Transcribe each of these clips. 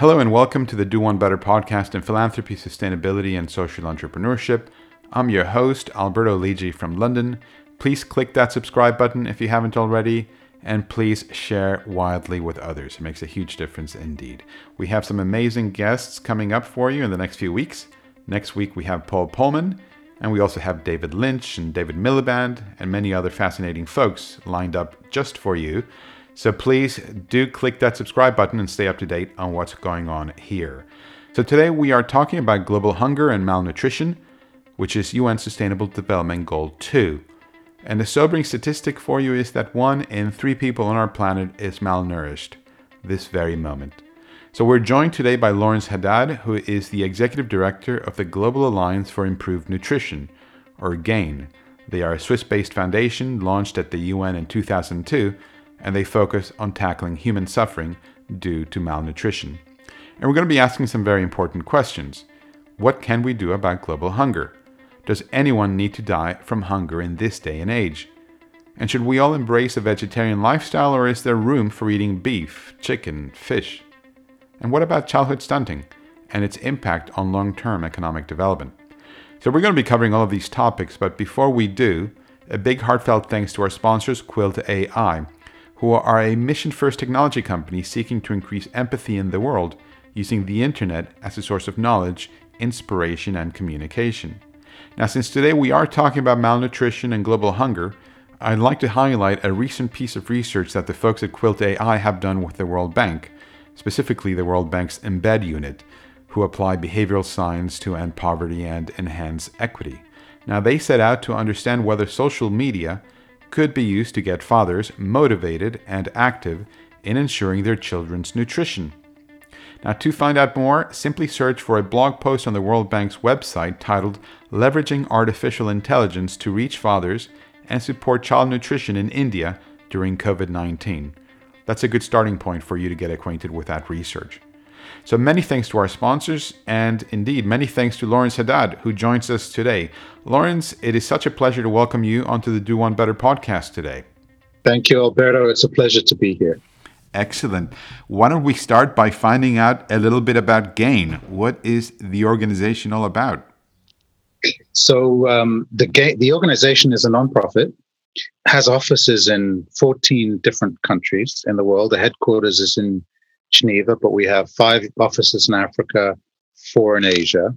Hello and welcome to the Do One Better podcast in philanthropy, sustainability, and social entrepreneurship. I'm your host, Alberto Lidji from London. Please click that subscribe button if you haven't already, and please share widely with others. It makes a huge difference indeed. We have some amazing guests coming up for you in the next few weeks. Next week, we have Paul Polman, and we also have David Lynch and David Miliband, and many other fascinating folks lined up just for you. So please do click that subscribe button and stay up to date on what's going on here. So today we are talking about global hunger and malnutrition, which is UN Sustainable Development Goal 2. And the sobering statistic for you is that one in three people on our planet is malnourished this very moment. So we're joined today by Lawrence Haddad, who is the executive director of the Global Alliance for Improved Nutrition, or GAIN. They are a Swiss based foundation launched at the UN in 2002 and they focus on tackling human suffering due to malnutrition. And we're going to be asking some very important questions. What can we do about global hunger? Does anyone need to die from hunger in this day and age? And should we all embrace a vegetarian lifestyle or is there room for eating beef, chicken, fish? And what about childhood stunting and its impact on long term economic development? So, we're going to be covering all of these topics, but before we do, a big heartfelt thanks to our sponsors, Quilt AI, who are a mission first technology company seeking to increase empathy in the world using the internet as a source of knowledge, inspiration, and communication. Now, since today we are talking about malnutrition and global hunger, I'd like to highlight a recent piece of research that the folks at Quilt AI have done with the World Bank, specifically the World Bank's eMBeD unit, who apply behavioral science to end poverty and enhance equity. Now, they set out to understand whether social media could be used to get fathers motivated and active in ensuring their children's nutrition. Now, to find out more, simply search for a blog post on the World Bank's website titled Leveraging Artificial Intelligence to Reach Fathers and Support Child Nutrition in India During COVID 19. That's a good starting point for you to get acquainted with that research. So many thanks to our sponsors, and indeed many thanks to Lawrence Haddad, who joins us today. Lawrence, it is such a pleasure to welcome you onto the Do One Better podcast today. Thank you, Alberto. It's a pleasure to be here. Excellent. Why don't we start by finding out a little bit about GAIN? What is the organization all about? So um, the Ga- the organization is a nonprofit, has offices in 14 different countries in the world. The headquarters is in Geneva, but we have five offices in Africa, four in Asia.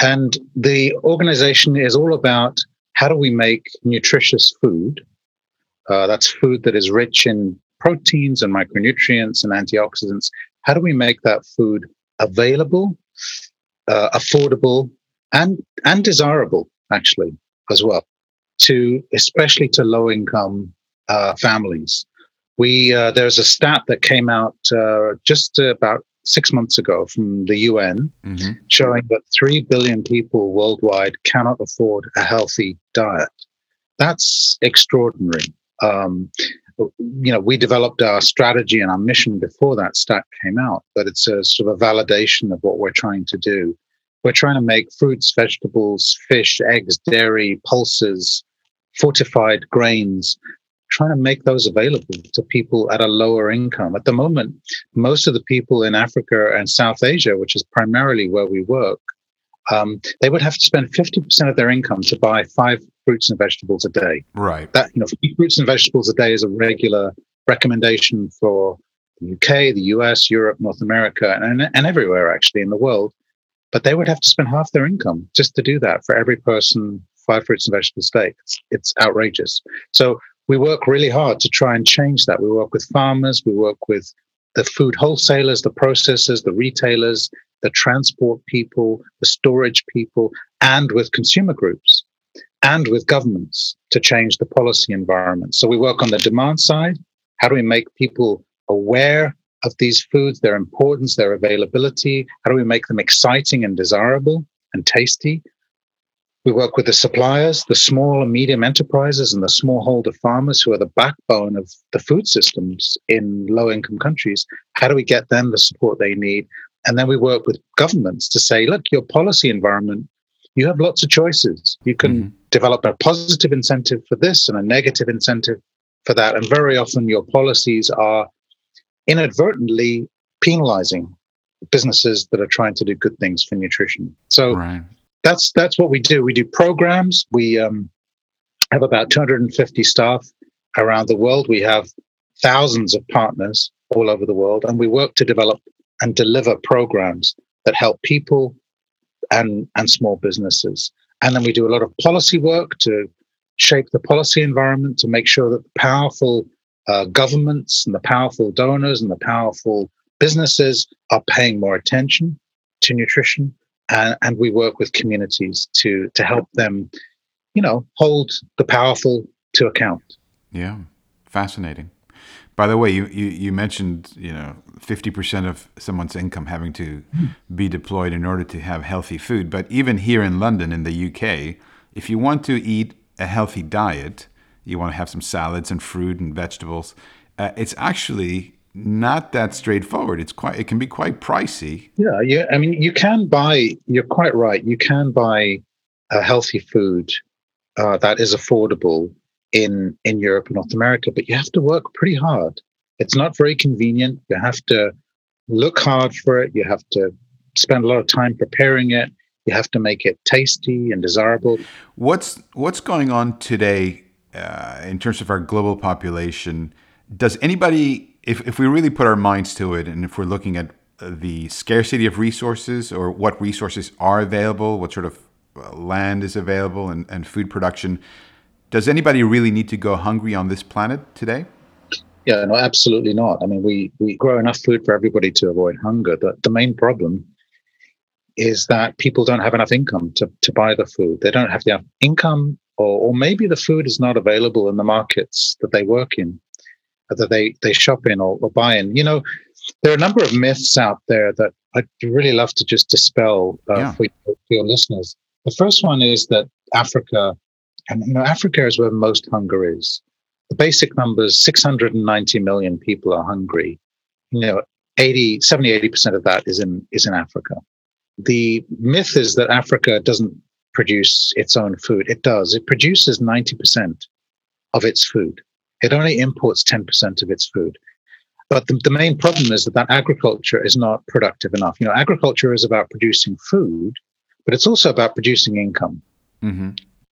And the organization is all about how do we make nutritious food? Uh, that's food that is rich in proteins and micronutrients and antioxidants. How do we make that food available, uh, affordable, and and desirable actually as well to especially to low income uh, families? We uh, there's a stat that came out uh, just about six months ago from the UN mm-hmm. showing that three billion people worldwide cannot afford a healthy diet. That's extraordinary. Um, you know, we developed our strategy and our mission before that stat came out, but it's a sort of a validation of what we're trying to do. We're trying to make fruits, vegetables, fish, eggs, dairy, pulses, fortified grains trying to make those available to people at a lower income. At the moment, most of the people in Africa and South Asia, which is primarily where we work, um, they would have to spend 50% of their income to buy five fruits and vegetables a day. Right. That, you know, fruits and vegetables a day is a regular recommendation for the UK, the US, Europe, North America, and, and everywhere actually in the world. But they would have to spend half their income just to do that for every person, five fruits and vegetables a day. It's, it's outrageous. So we work really hard to try and change that. We work with farmers, we work with the food wholesalers, the processors, the retailers, the transport people, the storage people, and with consumer groups and with governments to change the policy environment. So we work on the demand side. How do we make people aware of these foods, their importance, their availability? How do we make them exciting and desirable and tasty? We work with the suppliers, the small and medium enterprises, and the smallholder farmers who are the backbone of the food systems in low income countries. How do we get them the support they need? And then we work with governments to say, look, your policy environment, you have lots of choices. You can mm-hmm. develop a positive incentive for this and a negative incentive for that. And very often your policies are inadvertently penalizing businesses that are trying to do good things for nutrition. So right. That's that's what we do. We do programs. We um, have about 250 staff around the world. We have thousands of partners all over the world, and we work to develop and deliver programs that help people and and small businesses. And then we do a lot of policy work to shape the policy environment to make sure that the powerful uh, governments and the powerful donors and the powerful businesses are paying more attention to nutrition. And, and we work with communities to to help them, you know, hold the powerful to account. Yeah, fascinating. By the way, you, you, you mentioned you know fifty percent of someone's income having to be deployed in order to have healthy food. But even here in London, in the UK, if you want to eat a healthy diet, you want to have some salads and fruit and vegetables. Uh, it's actually not that straightforward. It's quite it can be quite pricey. Yeah, yeah. I mean, you can buy. You're quite right. You can buy a healthy food uh, that is affordable in in Europe and North America, but you have to work pretty hard. It's not very convenient. You have to look hard for it. You have to spend a lot of time preparing it. You have to make it tasty and desirable. What's what's going on today uh, in terms of our global population? Does anybody, if if we really put our minds to it, and if we're looking at the scarcity of resources or what resources are available, what sort of uh, land is available, and, and food production, does anybody really need to go hungry on this planet today? Yeah, no, absolutely not. I mean, we we grow enough food for everybody to avoid hunger. The, the main problem is that people don't have enough income to, to buy the food. They don't have enough income, or, or maybe the food is not available in the markets that they work in, that they, they shop in or, or buy in. You know, there are a number of myths out there that I'd really love to just dispel uh, yeah. for, for your listeners. The first one is that Africa and you know, Africa is where most hunger is. The basic numbers 690 million people are hungry. You know, 80, 70, 80% of that is in is in Africa. The myth is that Africa doesn't produce its own food. It does. It produces 90% of its food. It only imports 10% of its food. But the, the main problem is that that agriculture is not productive enough. You know, agriculture is about producing food, but it's also about producing income. Mm-hmm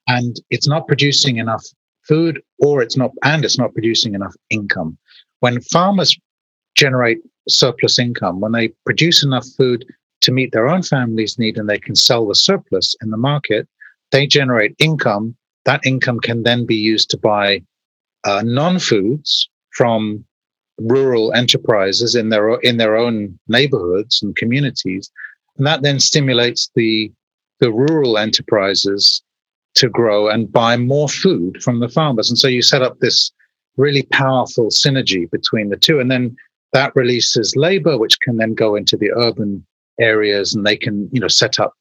and it's not producing enough food or it's not and it's not producing enough income when farmers generate surplus income when they produce enough food to meet their own family's need and they can sell the surplus in the market they generate income that income can then be used to buy uh, non-foods from rural enterprises in their in their own neighborhoods and communities and that then stimulates the the rural enterprises to grow and buy more food from the farmers. And so you set up this really powerful synergy between the two. And then that releases labor, which can then go into the urban areas and they can, you know, set up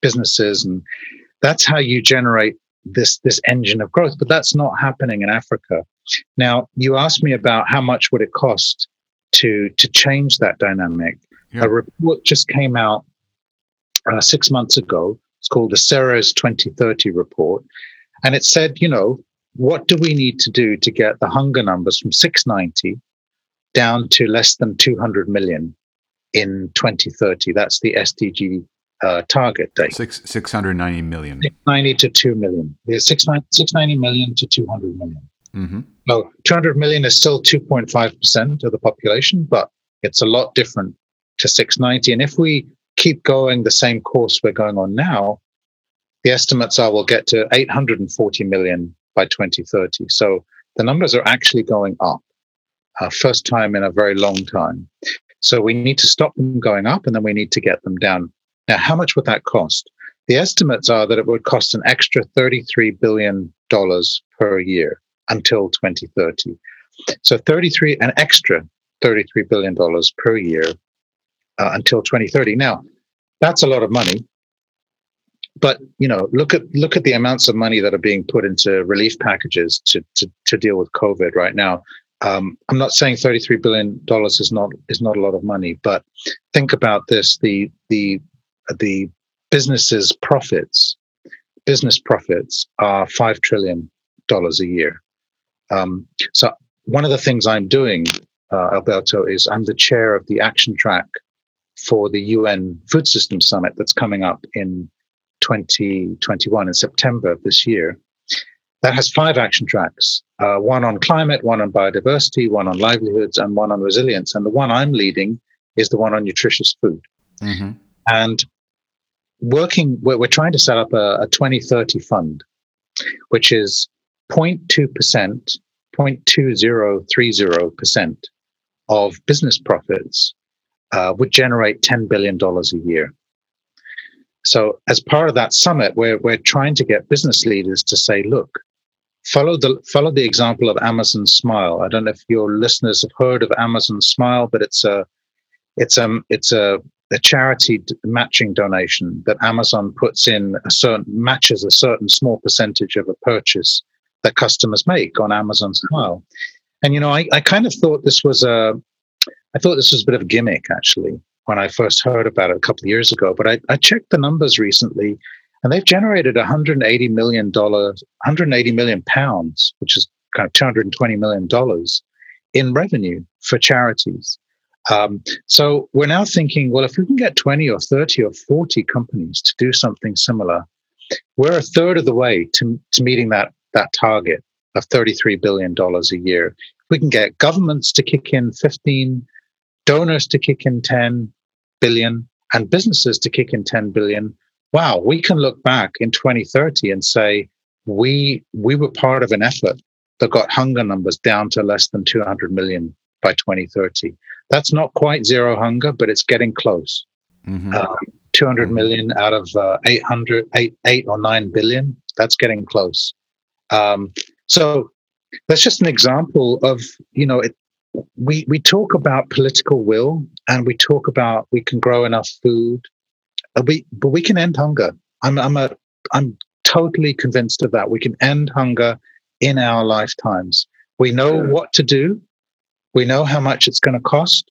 businesses. And that's how you generate this this engine of growth. But that's not happening in Africa. Now, you asked me about how much would it cost to to change that dynamic. Yeah. A report just came out uh, six months ago it's called the Ceres 2030 report. And it said, you know, what do we need to do to get the hunger numbers from 690 down to less than 200 million in 2030? That's the SDG uh, target date. Six, 690 million. 690 to 2 million. Yeah, 690, 690 million to 200 million. Mm-hmm. No, 200 million is still 2.5% of the population, but it's a lot different to 690. And if we keep going the same course we're going on now, the estimates are we'll get to 840 million by 2030. So the numbers are actually going up, uh, first time in a very long time. So we need to stop them going up and then we need to get them down. Now, how much would that cost? The estimates are that it would cost an extra $33 billion per year until 2030. So 33, an extra $33 billion per year uh, until 2030. Now, that's a lot of money. But you know, look at look at the amounts of money that are being put into relief packages to to, to deal with COVID right now. Um, I'm not saying 33 billion dollars is not is not a lot of money, but think about this: the the the businesses' profits, business profits are five trillion dollars a year. Um, so one of the things I'm doing, uh, Alberto, is I'm the chair of the Action Track for the UN Food System Summit that's coming up in 2021 in September of this year. That has five action tracks uh, one on climate, one on biodiversity, one on livelihoods, and one on resilience. And the one I'm leading is the one on nutritious food. Mm-hmm. And working, we're, we're, trying to set up a, a 2030 fund, which is 0.2%, 0.2030% of business profits uh, would generate $10 billion a year. So, as part of that summit, we're, we're trying to get business leaders to say, look, follow the follow the example of Amazon Smile. I don't know if your listeners have heard of Amazon Smile, but it's a it's um it's a a charity matching donation that Amazon puts in a certain matches a certain small percentage of a purchase that customers make on Amazon's Smile. And you know, I, I kind of thought this was a I thought this was a bit of a gimmick actually when I first heard about it a couple of years ago. But I, I checked the numbers recently, and they've generated 180 million dollars, 180 million pounds, which is kind of 220 million dollars in revenue for charities. Um, so we're now thinking, well, if we can get 20 or 30 or 40 companies to do something similar, we're a third of the way to, to meeting that that target of 33 billion dollars a year. If we can get governments to kick in 15 donors to kick in 10 billion and businesses to kick in 10 billion, wow, we can look back in 2030 and say, we, we were part of an effort that got hunger numbers down to less than 200 million by 2030. That's not quite zero hunger, but it's getting close. Mm-hmm. Um, 200 mm-hmm. out of uh, 800, 8, 8 or 9 billion, that's getting close. Um, so that's just an example of, you know, it, we we talk about political will and we talk about we can grow enough food uh, we but we can end hunger i'm i'm a i'm totally convinced of that we can end hunger in our lifetimes we know what to do we know how much it's going to cost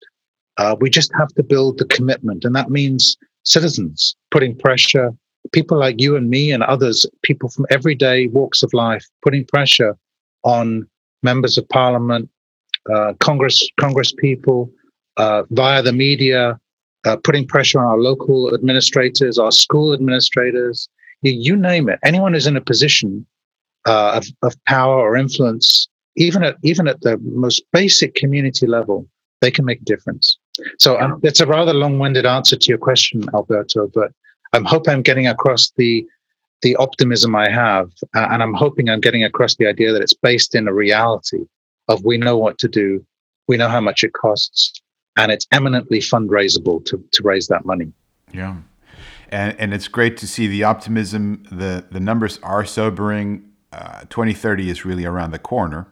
uh, we just have to build the commitment and that means citizens putting pressure people like you and me and others people from everyday walks of life putting pressure on members of parliament uh, Congress Congress people, uh, via the media, uh, putting pressure on our local administrators, our school administrators, you, you name it. Anyone who's in a position uh, of, of power or influence, even at even at the most basic community level, they can make a difference. So um, it's a rather long-winded answer to your question, Alberto, but I hope I'm getting across the the optimism I have, uh, and I'm hoping I'm getting across the idea that it's based in a reality of we know what to do, we know how much it costs, and it's eminently fundraisable to, to raise that money. Yeah. And, and it's great to see the optimism. The, the numbers are sobering. Uh, 2030 is really around the corner,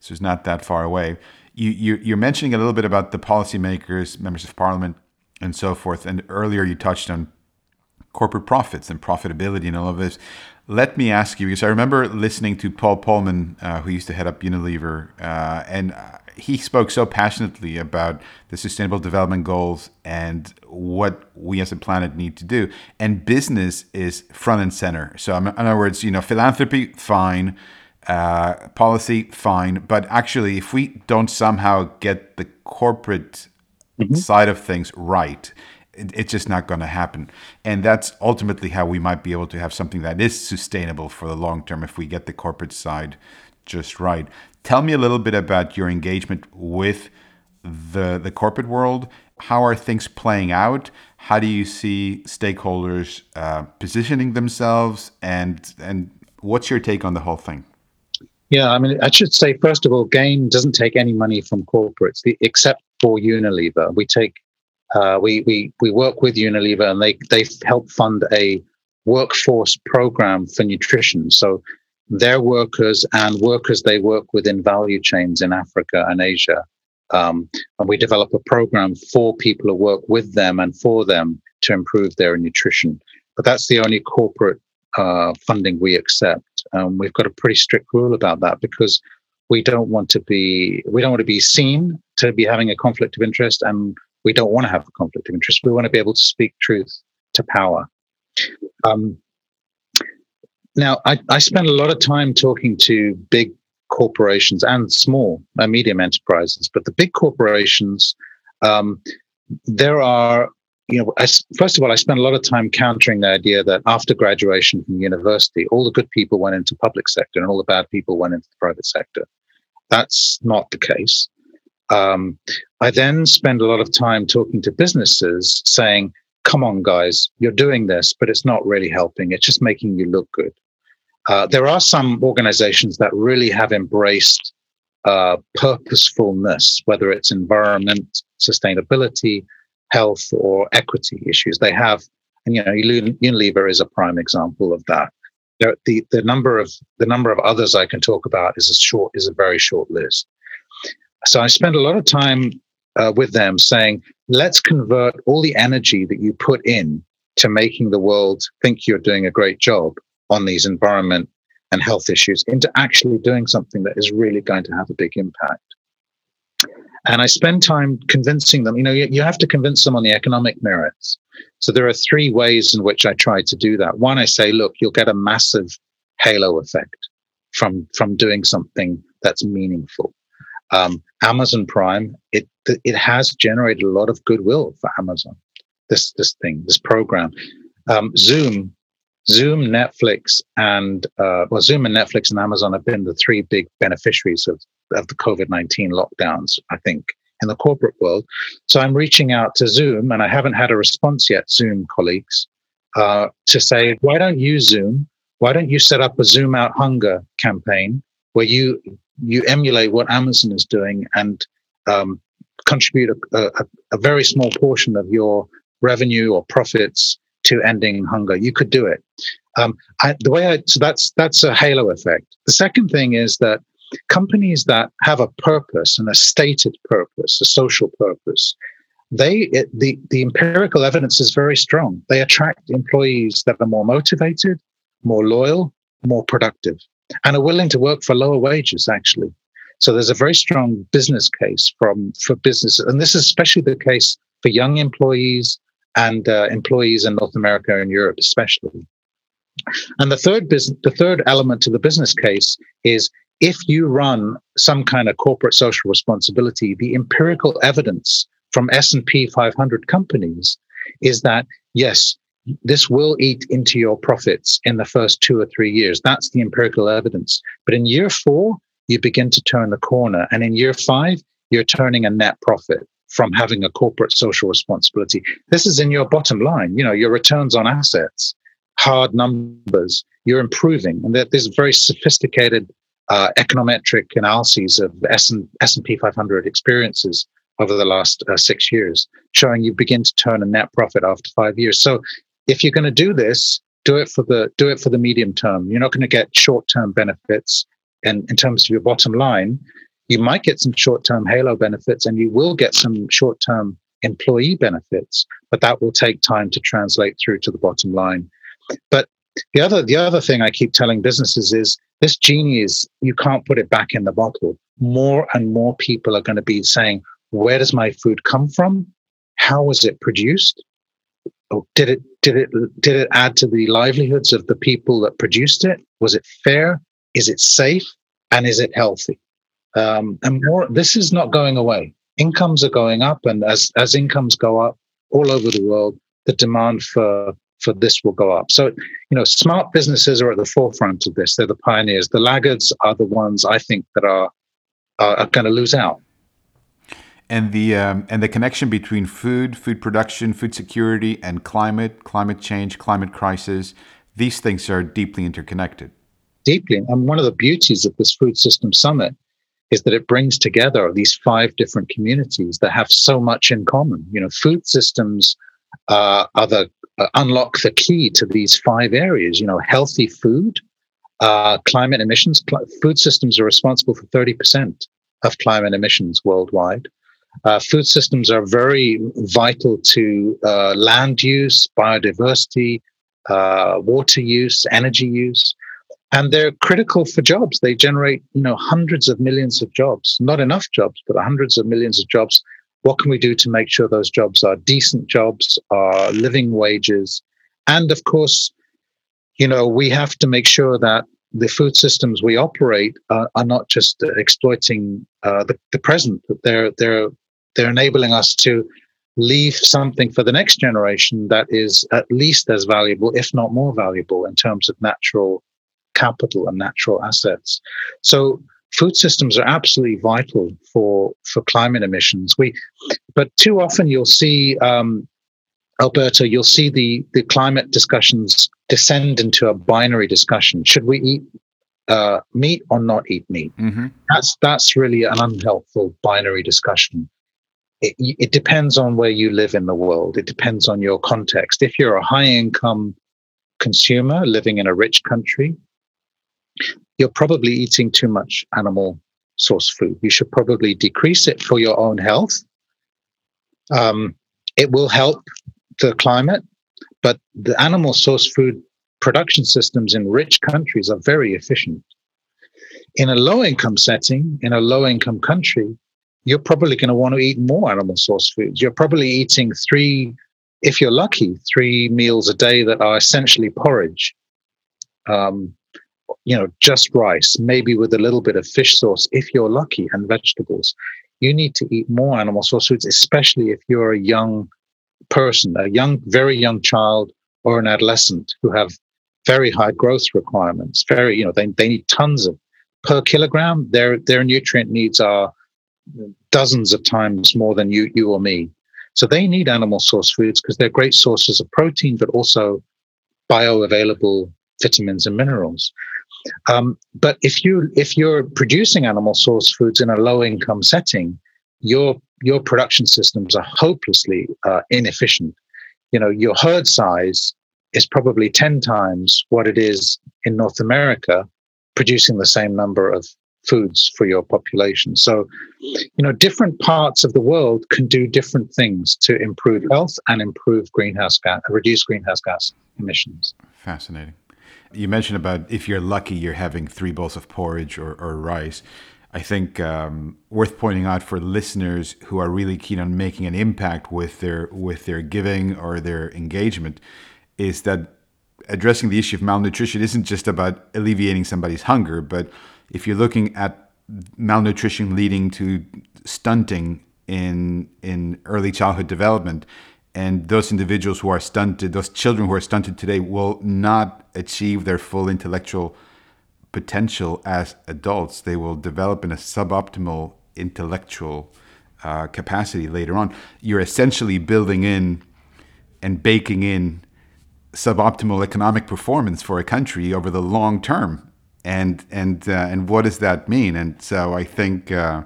so it's not that far away. You, you, you're mentioning a little bit about the policymakers, members of parliament, and so forth. And earlier you touched on corporate profits and profitability and all of this. Let me ask you, because I remember listening to Paul Polman, uh, who used to head up Unilever, uh, and uh, he spoke so passionately about the Sustainable Development Goals and what we as a planet need to do. And business is front and center. So, in other words, you know, philanthropy, fine. Uh, policy, fine. But actually, if we don't somehow get the corporate mm-hmm. side of things right, it's just not going to happen. And that's ultimately how we might be able to have something that is sustainable for the long term if we get the corporate side just right. Tell me a little bit about your engagement with the the corporate world. How are things playing out? How do you see stakeholders uh, positioning themselves, and and what's your take on the whole thing? Yeah, I mean, I should say first of all, GAIN doesn't take any money from corporates, except for Unilever. We take uh, we, we, we work with Unilever and they, they help fund a workforce program for nutrition. So their workers and workers they work with in value chains in Africa and Asia. Um, and we develop a program for people to work with them and for them to improve their nutrition. But that's the only corporate uh, funding we accept. Um, we've got a pretty strict rule about that because we don't want to be we don't want to be seen to be having a conflict of interest, and we don't want to have a conflict of interest. We want to be able to speak truth to power. Um, now, I, I spend a lot of time talking to big corporations and small uh, medium enterprises, but the big corporations, um, there are you know, I, first of all, I spent a lot of time countering the idea that after graduation from university, all the good people went into public sector and all the bad people went into the private sector. That's not the case. Um, I then spend a lot of time talking to businesses saying, come on, guys, you're doing this, but it's not really helping. It's just making you look good. Uh, there are some organizations that really have embraced uh, purposefulness, whether it's environment, sustainability, health, or equity issues. They have, and you know, Unilever is a prime example of that. The the number of the number of others I can talk about is a short is a very short list. So I spend a lot of time uh, with them saying, let's convert all the energy that you put in to making the world think you're doing a great job on these environment and health issues into actually doing something that is really going to have a big impact. And I spend time convincing them, you know, you, you have to convince them on the economic merits. So there are three ways in which I try to do that. One, I say, look, you'll get a massive halo effect from, from doing something that's meaningful. Um, Amazon Prime, it it has generated a lot of goodwill for Amazon. This this thing, this program, um, Zoom, Zoom, Netflix, and uh, well, Zoom and Netflix and Amazon have been the three big beneficiaries of of the COVID nineteen lockdowns. I think in the corporate world. So I'm reaching out to Zoom, and I haven't had a response yet. Zoom colleagues uh, to say, why don't you Zoom? Why don't you set up a Zoom out hunger campaign where you you emulate what Amazon is doing and um, contribute a, a, a, very small portion of your revenue or profits to ending hunger. You could do it. Um, I, the way I so that's that's a halo effect. The second thing is that companies that have a purpose and a stated purpose, a social purpose, they it, the the empirical evidence is very strong. They attract employees that are more motivated, more loyal, more productive and are willing to work for lower wages, actually. So there's a very strong business case from for businesses, and this is especially the case for young employees and uh, employees in North America and Europe, especially. And the third business, the third element to the business case is if you run some kind of corporate social responsibility, the empirical evidence from S&P 500 companies is that yes, this will eat into your profits in the first two or three years. That's the empirical evidence. But in year four, you begin to turn the corner. And in year five, you're turning a net profit from having a corporate social responsibility. This is in your bottom line, you know, your returns on assets, hard numbers, you're improving. And that there's very sophisticated uh, econometric analyses of S&P 500 experiences over the last uh, six years, showing you begin to turn a net profit after five years. So if you're going to do this, do it for the do it for the medium term. You're not going to get short term benefits, and in terms of your bottom line, you might get some short term halo benefits, and you will get some short term employee benefits, but that will take time to translate through to the bottom line. But the other the other thing I keep telling businesses is this genie is you can't put it back in the bottle. More and more people are going to be saying, where does my food come from? How was it produced? Oh, did it did it did it add to the livelihoods of the people that produced it? Was it fair? Is it safe? And is it healthy? Um, and more, this is not going away. Incomes are going up, and as as incomes go up all over the world, the demand for for this will go up. So, you know, smart businesses are at the forefront of this. They're the pioneers. The laggards are the ones I think that are are, are going to lose out and the um, and the connection between food, food production, food security, and climate, climate change, climate crisis. These things are deeply interconnected. Deeply, and one of the beauties of this food system summit is that it brings together these five different communities that have so much in common. You know, food systems uh, are the unlock the key to these five areas. You know, healthy food, uh, climate emissions. Cl- food systems are responsible for thirty percent of climate emissions worldwide. Uh, food systems are very vital to uh, land use, biodiversity, uh, water use, energy use, and they're critical for jobs. They generate, you know, hundreds of millions of jobs. Not enough jobs, but hundreds of millions of jobs. What can we do to make sure those jobs are decent jobs, are living wages, and of course, you know, we have to make sure that the food systems we operate are, are not just exploiting uh, the, the present, but they're they're they're enabling us to leave something for the next generation that is at least as valuable, if not more valuable, in terms of natural capital and natural assets. So food systems are absolutely vital for for climate emissions. We, but too often you'll see, um, Alberto, you'll see the the climate discussions descend into a binary discussion. Should we eat uh, meat or not eat meat? Mm-hmm. That's that's really an unhelpful binary discussion it, it depends on where you live in the world. It depends on your context. If you're a high income consumer living in a rich country, you're probably eating too much animal source food. You should probably decrease it for your own health. Um, it will help the climate, but the animal source food production systems in rich countries are very efficient. In a low income setting, in a low income country, you're probably going to want to eat more animal source foods. You're probably eating three, if you're lucky, three meals a day that are essentially porridge. Um, you know, just rice, maybe with a little bit of fish sauce, if you're lucky, and vegetables. You need to eat more animal source foods, especially if you're a young person, a young, very young child or an adolescent who have very high growth requirements. Very, you know, they, they need tons of per kilogram. Their their nutrient needs are dozens of times more than you, you or me. So they need animal source foods because they're great sources of protein, but also bioavailable vitamins and minerals. Um, but if you if you're producing animal source foods in a low income setting, your your production systems are hopelessly uh, inefficient. You know your herd size is probably ten times what it is in North America, producing the same number of foods for your population. So, you know, different parts of the world can do different things to improve health and improve greenhouse gas, reduce greenhouse gas emissions. Fascinating. You mentioned about if you're lucky, you're having three bowls of porridge or, or rice. I think um, worth pointing out for listeners who are really keen on making an impact with their with their giving or their engagement is that addressing the issue of malnutrition isn't just about alleviating somebody's hunger, but if you're looking at malnutrition leading to stunting in in early childhood development and those individuals who are stunted those children who are stunted today will not achieve their full intellectual potential as adults they will develop in a suboptimal intellectual uh, capacity later on you're essentially building in and baking in suboptimal economic performance for a country over the long term and and uh, and what does that mean? And so I think uh,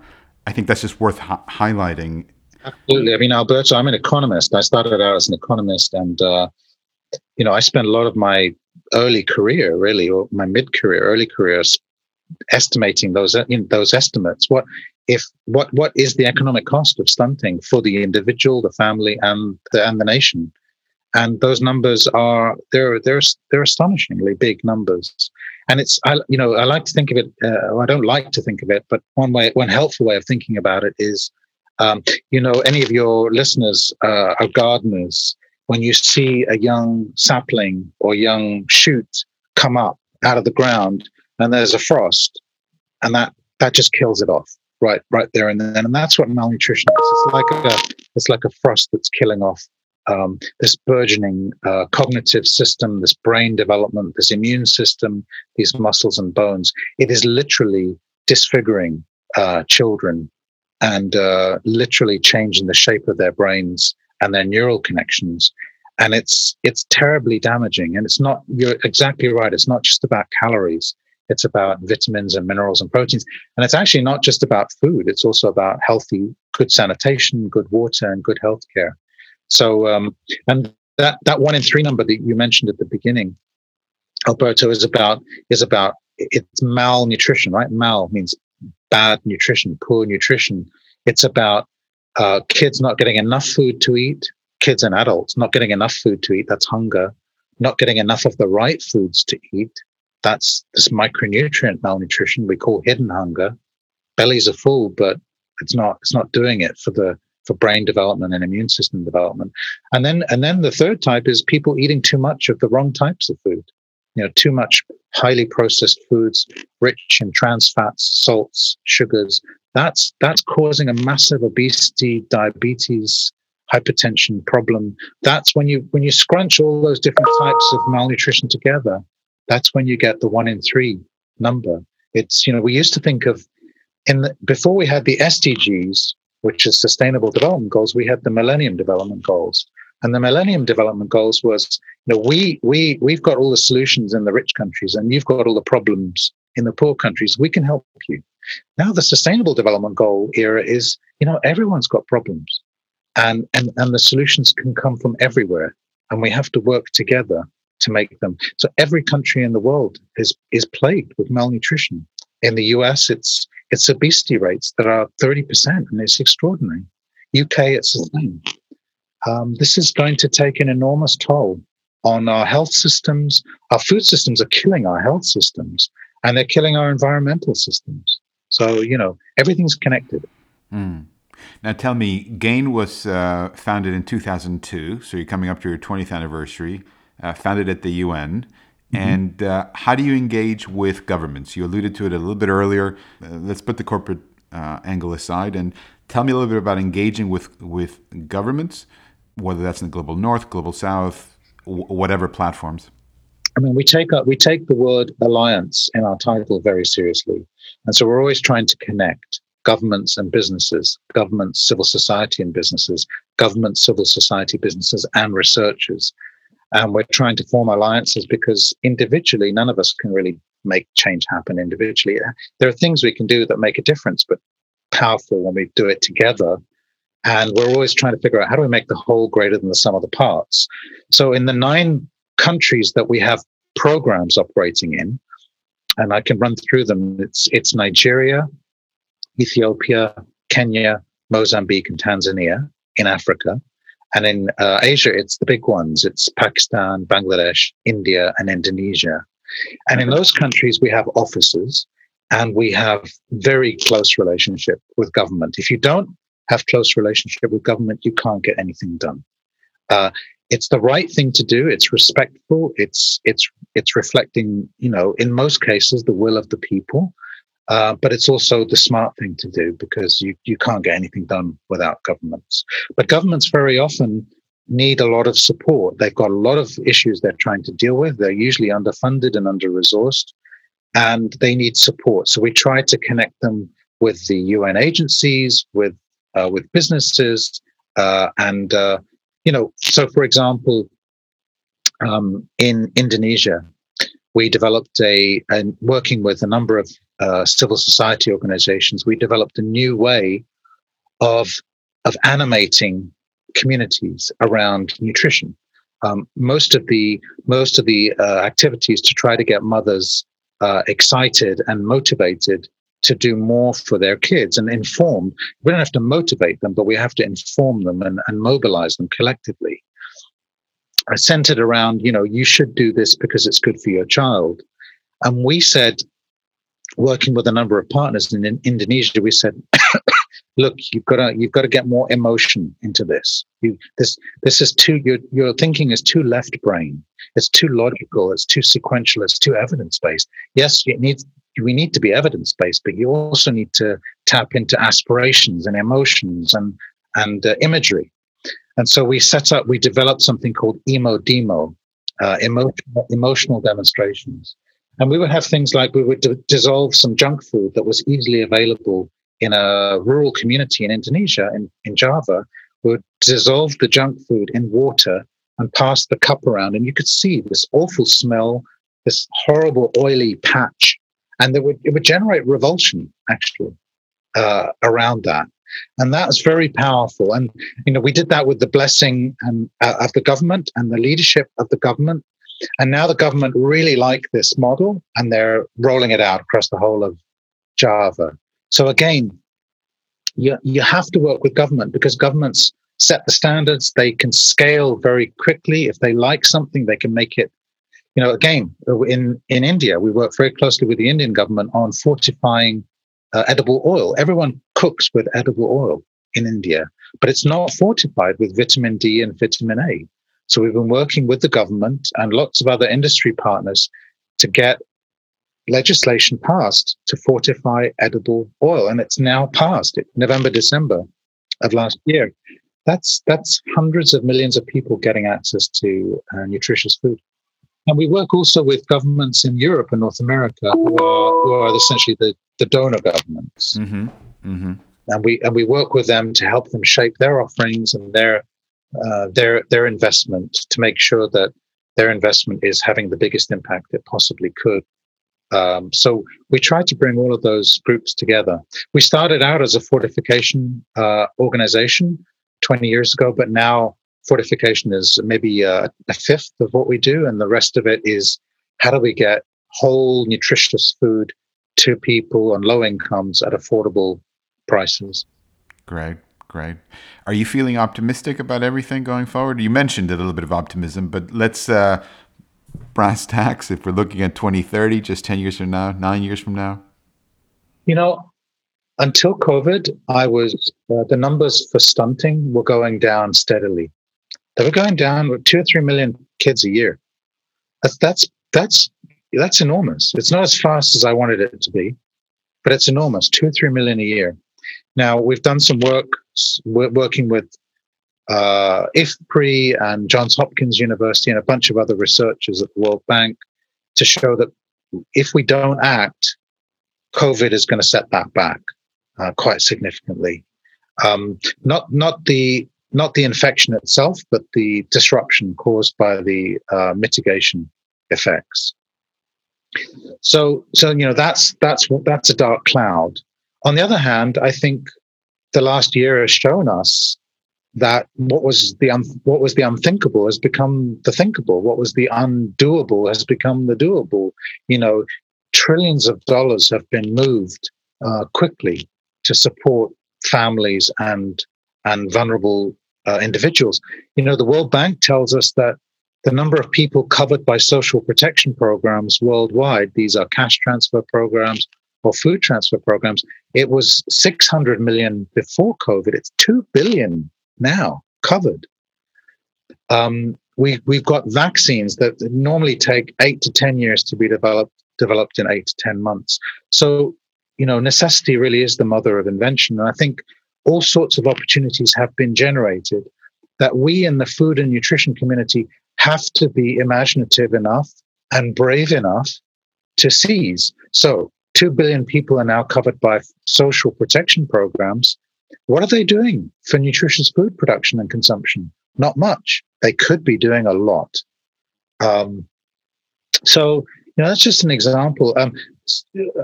I think that's just worth hi- highlighting. Absolutely. I mean, Alberto, I'm an economist. I started out as an economist, and uh, you know, I spent a lot of my early career, really, or my mid-career, early careers, estimating those you know, those estimates. What if what what is the economic cost of stunting for the individual, the family, and the and the nation? And those numbers are they're they're they're astonishingly big numbers and it's I you know I like to think of it. Uh, I don't like to think of it, but one way, one helpful way of thinking about it is, um, you know, any of your listeners uh, are gardeners. When you see a young sapling or young shoot come up out of the ground, and there's a frost, and that that just kills it off right right there and then, and that's what malnutrition is. It's like a it's like a frost that's killing off um, this burgeoning uh, cognitive system, this brain development, this immune system, these muscles and bones. It is literally disfiguring uh, children and uh, literally changing the shape of their brains and their neural connections. And it's it's terribly damaging. And it's not. You're exactly right. It's not just about calories. It's about vitamins and minerals and proteins. And it's actually not just about food. It's also about healthy, good sanitation, good water, and good healthcare. So, um, and that that one in three number that you mentioned at the beginning, Alberto, is about is about it's malnutrition, right? Mal means bad nutrition, poor nutrition. It's about uh, kids not getting enough food to eat, kids and adults not getting enough food to eat. That's hunger. Not getting enough of the right foods to eat. That's this micronutrient malnutrition we call hidden hunger. Bellies are full, but it's not it's not doing it for the for brain development and immune system development. And then and then the third type is people eating too much of the wrong types of food. You know, too much highly processed foods, rich in trans fats, salts, sugars. That's that's causing a massive obesity, diabetes, hypertension problem. That's when you when you scrunch all those different types of malnutrition together. That's when you get the one in three number. It's you know we used to think of in the, before we had the SDGs, which is Sustainable Development Goals, we had the Millennium Development Goals, and the Millennium Development Goals was you know we we we've got all the solutions in the rich countries, and you've got all the problems in the poor countries. We can help you. Now the Sustainable Development Goal era is you know everyone's got problems and, and, and the solutions can come from everywhere. And we have to work together to make them. So every country in the world is, is plagued with malnutrition. In the US, it's, it's obesity rates that are 30%, and it's extraordinary. UK, it's the same. Um, this is going to take an enormous toll on our health systems. Our food systems are killing our health systems, and they're killing our environmental systems. So, you know, everything's connected. Mm. Now, tell me, GAIN was uh, founded in 2002, so you're coming up to your 20th anniversary, uh, founded at the UN. Mm-hmm. And uh, how do you engage with governments? You alluded to it a little bit earlier. Uh, let's put the corporate uh, angle aside and tell me a little bit about engaging with, with governments, whether that's in the global north, global south, w- whatever platforms. I mean, we take we take the word alliance in our title very seriously, and so we're always trying to connect governments and businesses, governments, civil society and businesses, governments, civil society businesses, and researchers. And we're trying to form alliances because individually, none of us can really make change happen individually. There are things we can do that make a difference, but powerful when we do it together. And we're always trying to figure out how do we make the whole greater than the sum of the parts. So, in the nine countries that we have programs operating in, and I can run through them. It's it's Nigeria, Ethiopia, Kenya, Mozambique, and Tanzania in Africa. And in uh, Asia, it's the big ones. It's Pakistan, Bangladesh, India, and Indonesia. And in those countries, we have offices and we have very close relationship with government. If you don't have close relationship with government, you can't get anything done. Uh, it's the right thing to do. It's respectful. It's it's it's reflecting, you know, in most cases, the will of the people. Uh, but it's also the smart thing to do because you, you can't get anything done without governments. But governments very often need a lot of support. They've got a lot of issues they're trying to deal with. They're usually underfunded and under resourced, and they need support. So we try to connect them with the UN agencies, with uh, with businesses, uh, and uh, you know. So, for example, um, in Indonesia, we developed a, and working with a number of uh, civil society organizations, we developed a new way of of animating communities around nutrition. Um, most of the most of the uh, activities to try to get mothers uh, excited and motivated to do more for their kids and inform. We don't have to motivate them, but we have to inform them and, and mobilize them collectively. I centered around, you know, you should do this because it's good for your child. And we said, working with a number of partners in, in Indonesia, we said, look, you've got to you've got to get more emotion into this. You, this this is too your your thinking is too left brain. It's too logical. It's too sequential. It's too evidence based. Yes, it needs we need to be evidence based, but you also need to tap into aspirations and emotions and and uh, imagery. And so we set up, we developed something called emo demo, uh, emotional, emotional demonstrations. And we would have things like we would d- dissolve some junk food that was easily available in a rural community in Indonesia, in, in Java. We would dissolve the junk food in water and pass the cup around. And you could see this awful smell, this horrible oily patch. And would, it would generate revulsion, actually, uh, around that. And that's very powerful. And, you know, we did that with the blessing and, uh, of the government and the leadership of the government and now the government really like this model and they're rolling it out across the whole of Java. So again, you, you have to work with government because governments set the standards. They can scale very quickly. If they like something, they can make it. You know, again, in, in India, we work very closely with the Indian government on fortifying uh, edible oil. Everyone cooks with edible oil in India, but it's not fortified with vitamin D and vitamin A. So we've been working with the government and lots of other industry partners to get legislation passed to fortify edible oil. And it's now passed, in November, December of last year. that's that's hundreds of millions of people getting access to uh, nutritious food. And we work also with governments in Europe and North America who are, who are essentially the, the donor governments. Mm-hmm. Mm-hmm. And we and we work with them to help them shape their offerings and their uh, their their investment to make sure that their investment is having the biggest impact it possibly could. Um, so we tried to bring all of those groups together. We started out as a fortification uh, organization 20 years ago, but now fortification is maybe a, a fifth of what we do, and the rest of it is how do we get whole nutritious food to people on low incomes at affordable prices. Great, great. Are you feeling optimistic about everything going forward? You mentioned a little bit of optimism, but let's uh, brass tacks if we're looking at 2030, just 10 years from now, nine years from now. You know, until COVID, I was uh, the numbers for stunting were going down steadily. They were going down with two or three million kids a year. That's that's that's that's enormous. It's not as fast as I wanted it to be, but it's enormous. Two or three million a year. Now we've done some work we're working with uh, IFPRI and Johns Hopkins University and a bunch of other researchers at the World Bank to show that if we don't act, COVID is going to set that back uh, quite significantly. Um, not not the not the infection itself, but the disruption caused by the uh, mitigation effects. So so you know that's that's that's a dark cloud. On the other hand, I think the last year has shown us that what was the un- what was the unthinkable has become the thinkable. What was the undoable has become the doable. You know, trillions of dollars have been moved uh, quickly to support families and and vulnerable uh, individuals. You know, the World Bank tells us that the number of people covered by social protection programs worldwide, these are cash transfer programs or food transfer programs, it was 600 million before COVID. It's 2 billion now covered. Um, we, we've got vaccines that normally take eight to 10 years to be developed, developed in eight to 10 months. So, you know, necessity really is the mother of invention. And I think all sorts of opportunities have been generated that we in the food and nutrition community have to be imaginative enough and brave enough to seize. So, 2 billion people are now covered by social protection programs. What are they doing for nutritious food production and consumption? Not much. They could be doing a lot. Um, so, you know, that's just an example. Um,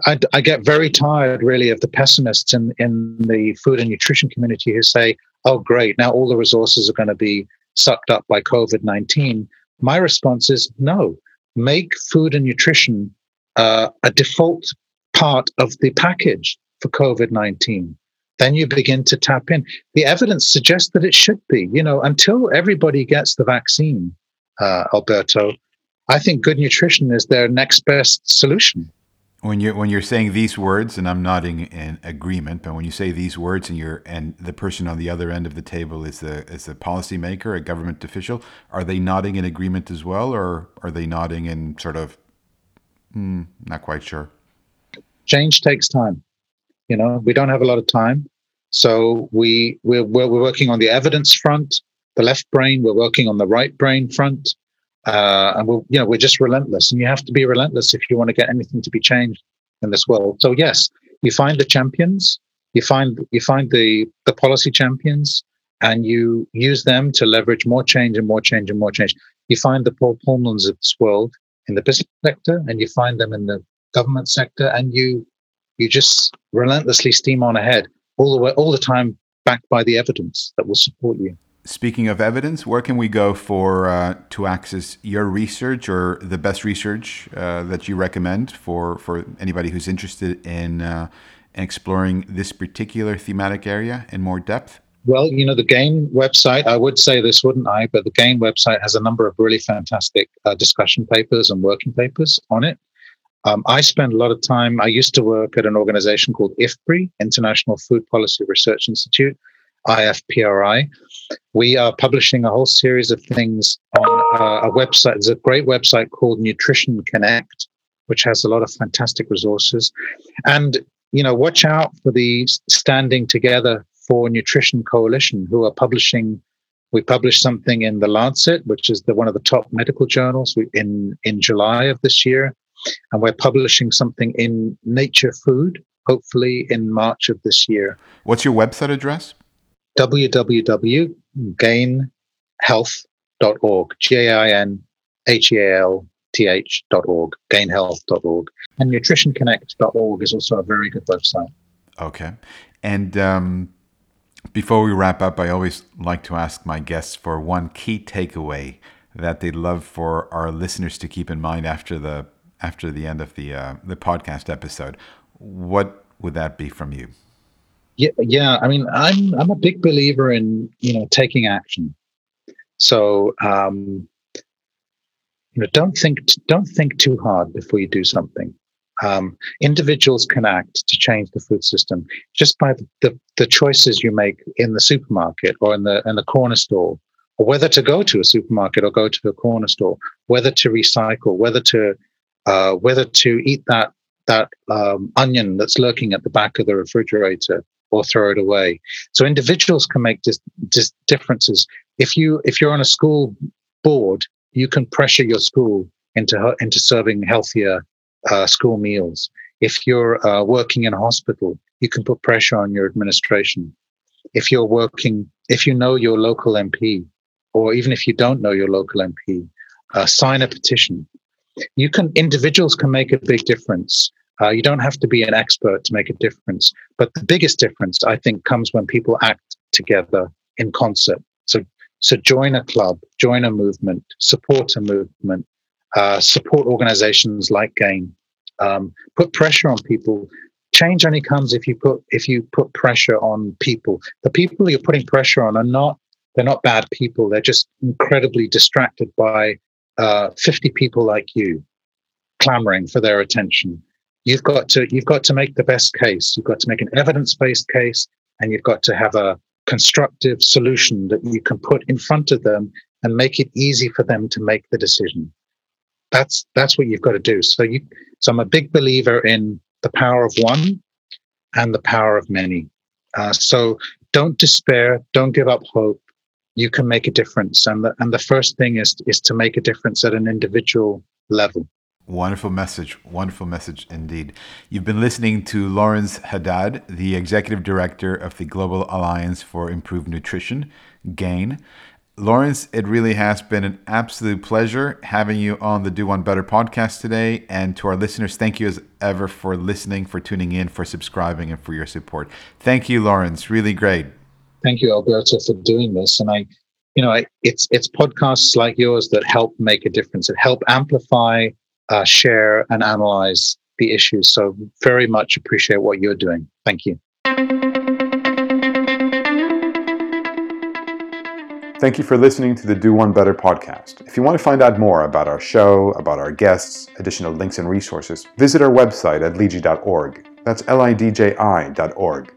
I, I, get very tired, really, of the pessimists in, in the food and nutrition community who say, oh, great, now all the resources are going to be sucked up by COVID 19. My response is no, make food and nutrition uh, a default part of the package for COVID 19. Then you begin to tap in. The evidence suggests that it should be. You know, until everybody gets the vaccine, uh, Alberto, I think good nutrition is their next best solution when you're when you're saying these words, and I'm nodding in agreement, but when you say these words, and you're and the person on the other end of the table is the is a policymaker, a government official, are they nodding in agreement as well, or are they nodding in sort of mm, not quite sure? Change takes time. You know, we don't have a lot of time, so we we're we're working on the evidence front, the left brain. We're working on the right brain front uh, and we're you know we're just relentless and you have to be relentless if you want to get anything to be changed in this world. So yes you find the champions you find you find the the policy champions and you use them to leverage more change and more change and more change. You find the paul Polmans of this world in the business sector and you find them in the government sector and you you just relentlessly steam on ahead all the way all the time backed by the evidence that will support you Speaking of evidence, where can we go for uh, to access your research or the best research uh, that you recommend for for anybody who's interested in, uh, exploring this particular thematic area in more depth? Well, you know, the GAIN website, I would say this, wouldn't I? But the GAIN website has a number of really fantastic uh, discussion papers and working papers on it. Um, I spend a lot of time. I used to work at an organization called IFPRI, International Food Policy Research Institute, IFPRI. We are publishing a whole series of things on uh, a website. There's a great website called Nutrition Connect, which has a lot of fantastic resources. And, you know, watch out for the Standing Together for Nutrition Coalition, who are publishing. We published something in the Lancet, which is the, one of the top medical journals, in in July of this year, and we're publishing something in Nature Food, hopefully in March of this year. What's your website address? www.gainhealth.org. G A I N H E A L T H.org. Gainhealth.org. And nutritionconnect.org is also a very good website. Okay. And um, before we wrap up, I always like to ask my guests for one key takeaway that they'd love for our listeners to keep in mind after the after the end of the uh, the podcast episode. What would that be from you? Yeah, yeah. I mean, I'm I'm a big believer in you know taking action. So um, you know, don't think don't think too hard before you do something. Um, individuals can act to change the food system just by the, the, the, choices you make in the supermarket or in the in the corner store, or whether to go to a supermarket or go to a corner store, whether to recycle, whether to uh, whether to eat that that um, onion that's lurking at the back of the refrigerator or throw it away. So individuals can make dis- dis- differences. If you if you're on a school board, you can pressure your school into into serving healthier uh, school meals. If you're uh, working in a hospital, you can put pressure on your administration. If you're working, if you know your local MP, or even if you don't know your local MP, uh, sign a petition. You can individuals can make a big difference. Uh, you don't have to be an expert to make a difference. But the biggest difference, I think, comes when people act together in concert. So, so join a club, join a movement, support a movement, uh, support organizations like Gain, um, put pressure on people. Change only comes if you put if you put pressure on people. The people you're putting pressure on are not they're not bad people. They're just incredibly distracted by uh, 50 people like you clamoring for their attention you've got to you've got to make the best case. You've got to make an evidence-based case and you've got to have a constructive solution that you can put in front of them and make it easy for them to make the decision. That's that's what you've got to do. So you so i'm a big believer in the power of one and the power of many. Uh, so don't despair don't give up hope. You can make a difference. And the, and the first thing is is to make a difference at an individual level Wonderful message. Wonderful message indeed. You've been listening to Lawrence Haddad, the Executive Director of the Global Alliance for Improved Nutrition, GAIN. Lawrence, it really has been an absolute pleasure having you on the Do One Better podcast today. And to our listeners, thank you as ever for listening, for tuning in, for subscribing, and for your support. Thank you, Lawrence. Really great. Thank you, Alberto, for doing this. And I, you know, I, it's it's podcasts like yours that help make a difference. It help amplify uh, share and analyze the issues. So, very much appreciate what you're doing. Thank you. Thank you for listening to the Do One Better podcast. If you want to find out more about our show, about our guests, additional links and resources, visit our website at lidji.org. That's L I D J I.org.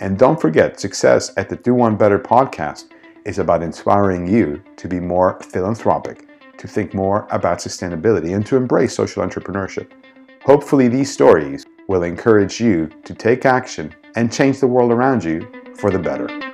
And don't forget, success at the Do One Better podcast is about inspiring you to be more philanthropic to think more about sustainability and to embrace social entrepreneurship. Hopefully, these stories will encourage you to take action and change the world around you for the better.